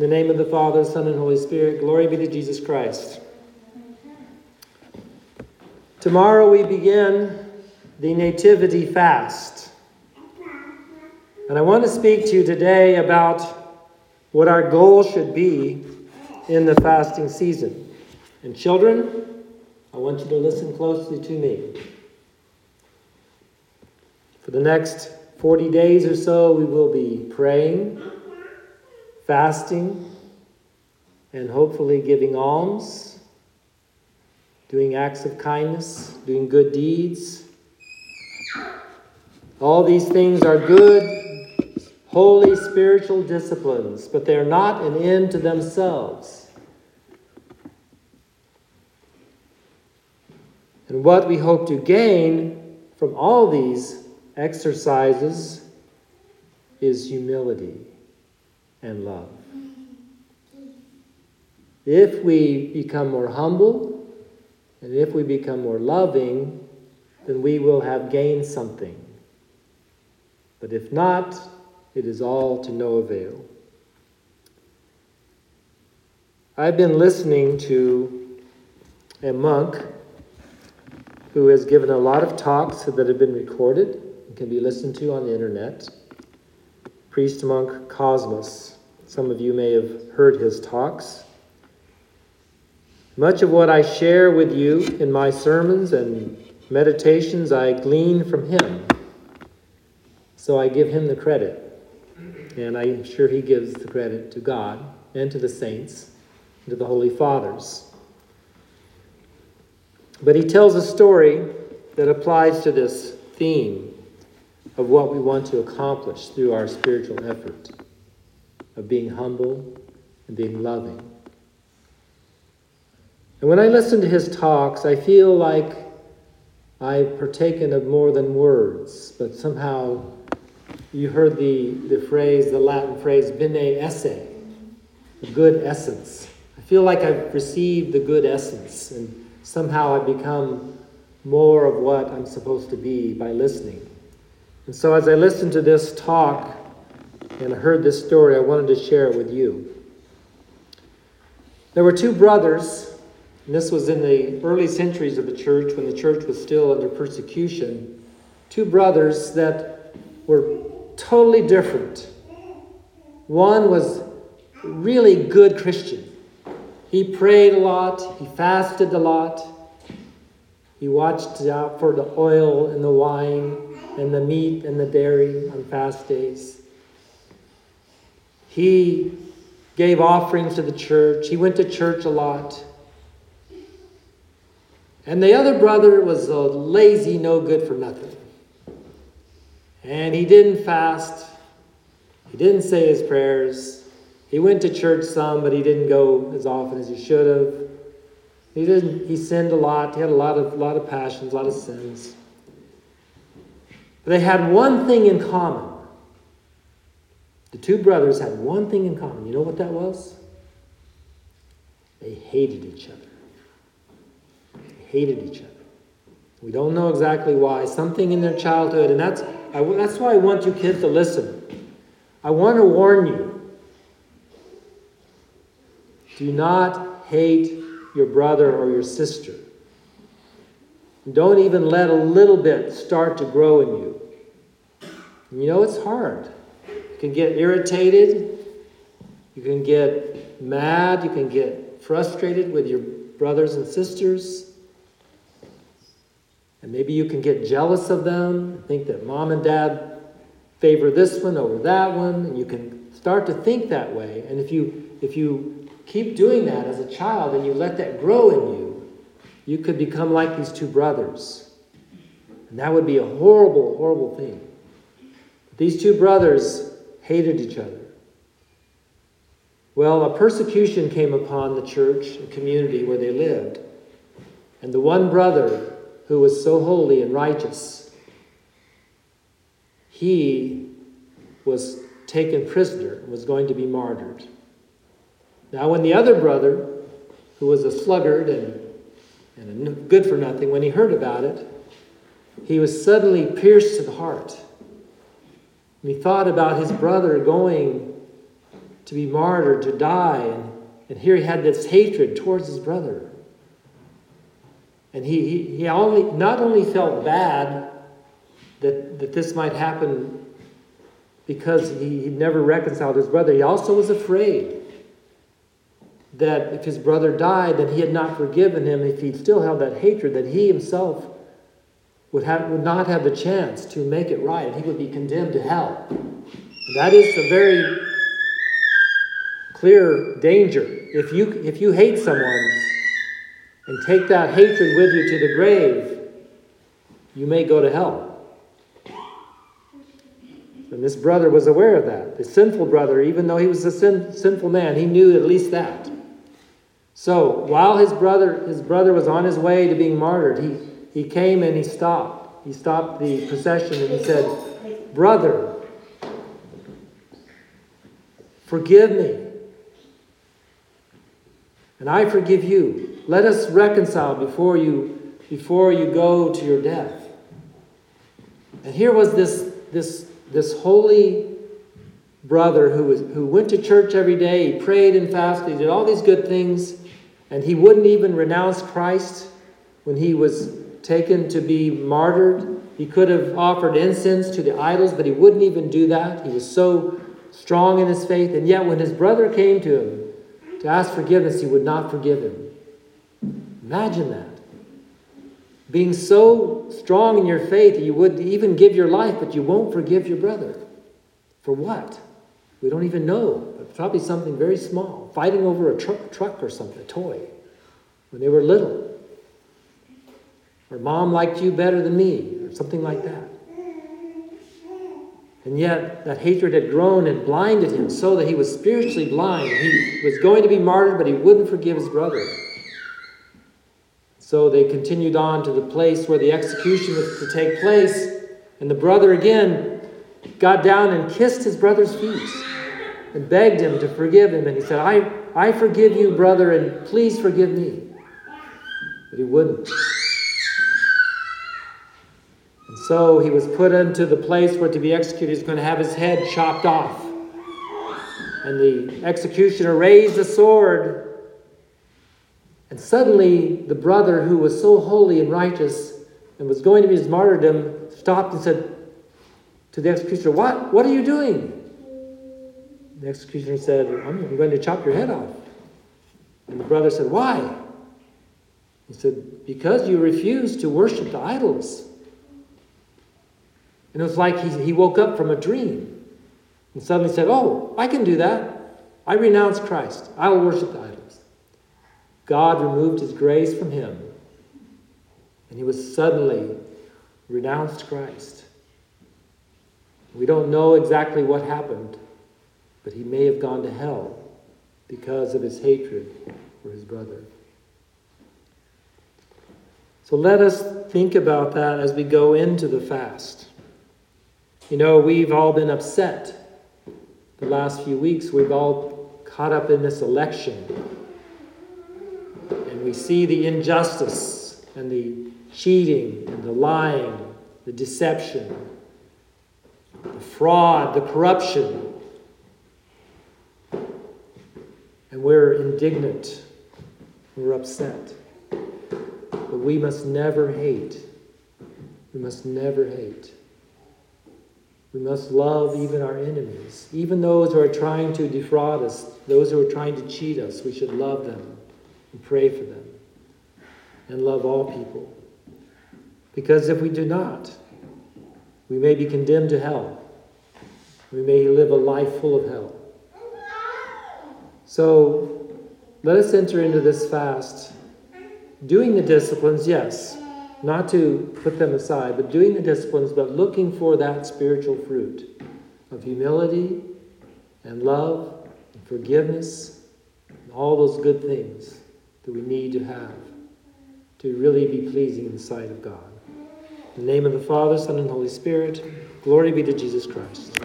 In the name of the Father, Son, and Holy Spirit, glory be to Jesus Christ. Tomorrow we begin the Nativity Fast. And I want to speak to you today about what our goal should be in the fasting season. And children, I want you to listen closely to me. For the next 40 days or so, we will be praying, fasting, and hopefully giving alms, doing acts of kindness, doing good deeds. All these things are good, holy spiritual disciplines, but they are not an end to themselves. And what we hope to gain from all these exercises is humility and love. If we become more humble and if we become more loving, then we will have gained something. But if not, it is all to no avail. I've been listening to a monk who has given a lot of talks that have been recorded and can be listened to on the internet. Priest monk Cosmas. Some of you may have heard his talks. Much of what I share with you in my sermons and meditations I glean from him. So I give him the credit. And I'm sure he gives the credit to God and to the saints and to the Holy Fathers. But he tells a story that applies to this theme of what we want to accomplish through our spiritual effort of being humble and being loving. And when I listen to his talks, I feel like I've partaken of more than words, but somehow you heard the, the phrase, the Latin phrase, bene esse, the good essence. I feel like I've received the good essence and somehow I've become more of what I'm supposed to be by listening. And so as I listened to this talk and heard this story, I wanted to share it with you. There were two brothers, and this was in the early centuries of the church when the church was still under persecution. Two brothers that were totally different. One was really good Christian. He prayed a lot, he fasted a lot, he watched out for the oil and the wine and the meat and the dairy on fast days. He gave offerings to the church, he went to church a lot. And the other brother was a lazy, no good for nothing. And he didn't fast, he didn't say his prayers. He went to church some, but he didn't go as often as he should have. He didn't. He sinned a lot. He had a lot of lot of passions, a lot of sins. They had one thing in common. The two brothers had one thing in common. You know what that was? They hated each other. They hated each other. We don't know exactly why. Something in their childhood, and that's I, that's why I want you kids to listen. I want to warn you. Do not hate your brother or your sister. Don't even let a little bit start to grow in you. You know, it's hard. You can get irritated. You can get mad. You can get frustrated with your brothers and sisters. And maybe you can get jealous of them, think that mom and dad favor this one over that one, and you can start to think that way. And if you if you keep doing that as a child and you let that grow in you, you could become like these two brothers. And that would be a horrible, horrible thing. These two brothers hated each other. Well, a persecution came upon the church and community where they lived. And the one brother who was so holy and righteous, he was taken prisoner and was going to be martyred. Now, when the other brother, who was a sluggard and, and a good for nothing, when he heard about it, he was suddenly pierced to the heart. And he thought about his brother going to be martyred, to die. And, and here he had this hatred towards his brother. And he, he, he only, not only felt bad that, that this might happen because he, he never reconciled his brother, he also was afraid that if his brother died, that he had not forgiven him, if he still held that hatred, that he himself would, have, would not have the chance to make it right, and he would be condemned to hell. And that is a very clear danger. If you, if you hate someone and take that hatred with you to the grave, you may go to hell. And this brother was aware of that. The sinful brother, even though he was a sin, sinful man, he knew at least that. So while his brother, his brother was on his way to being martyred, he, he came and he stopped. He stopped the procession and he said, Brother, forgive me. And I forgive you. Let us reconcile before you, before you go to your death. And here was this, this, this holy brother who, was, who went to church every day, he prayed and fasted, he did all these good things. And he wouldn't even renounce Christ when he was taken to be martyred. He could have offered incense to the idols, but he wouldn't even do that. He was so strong in his faith. And yet, when his brother came to him to ask forgiveness, he would not forgive him. Imagine that. Being so strong in your faith you would even give your life, but you won't forgive your brother. For what? We don't even know, but probably something very small, fighting over a truck, truck or something, a toy, when they were little. Or mom liked you better than me, or something like that. And yet, that hatred had grown and blinded him so that he was spiritually blind. He was going to be martyred, but he wouldn't forgive his brother. So they continued on to the place where the execution was to take place. And the brother again got down and kissed his brother's feet and begged him to forgive him. And he said, I, I forgive you, brother, and please forgive me. But he wouldn't. And so he was put into the place where to be executed, he's going to have his head chopped off. And the executioner raised a sword. And suddenly, the brother who was so holy and righteous and was going to be his martyrdom stopped and said to the executioner, What? What are you doing? The executioner said, I'm going to chop your head off. And the brother said, Why? He said, Because you refuse to worship the idols. And it was like he, he woke up from a dream and suddenly said, Oh, I can do that. I renounce Christ. I will worship the idols. God removed his grace from him, and he was suddenly renounced Christ. We don't know exactly what happened but he may have gone to hell because of his hatred for his brother. So let us think about that as we go into the fast. You know, we've all been upset the last few weeks. We've all caught up in this election. And we see the injustice and the cheating and the lying, the deception, the fraud, the corruption and we're indignant, we're upset. But we must never hate. We must never hate. We must love even our enemies, even those who are trying to defraud us, those who are trying to cheat us. We should love them and pray for them and love all people. Because if we do not, we may be condemned to hell. We may live a life full of hell. So let us enter into this fast doing the disciplines, yes, not to put them aside, but doing the disciplines, but looking for that spiritual fruit of humility and love and forgiveness and all those good things that we need to have to really be pleasing in the sight of God. In the name of the Father, Son, and Holy Spirit, glory be to Jesus Christ.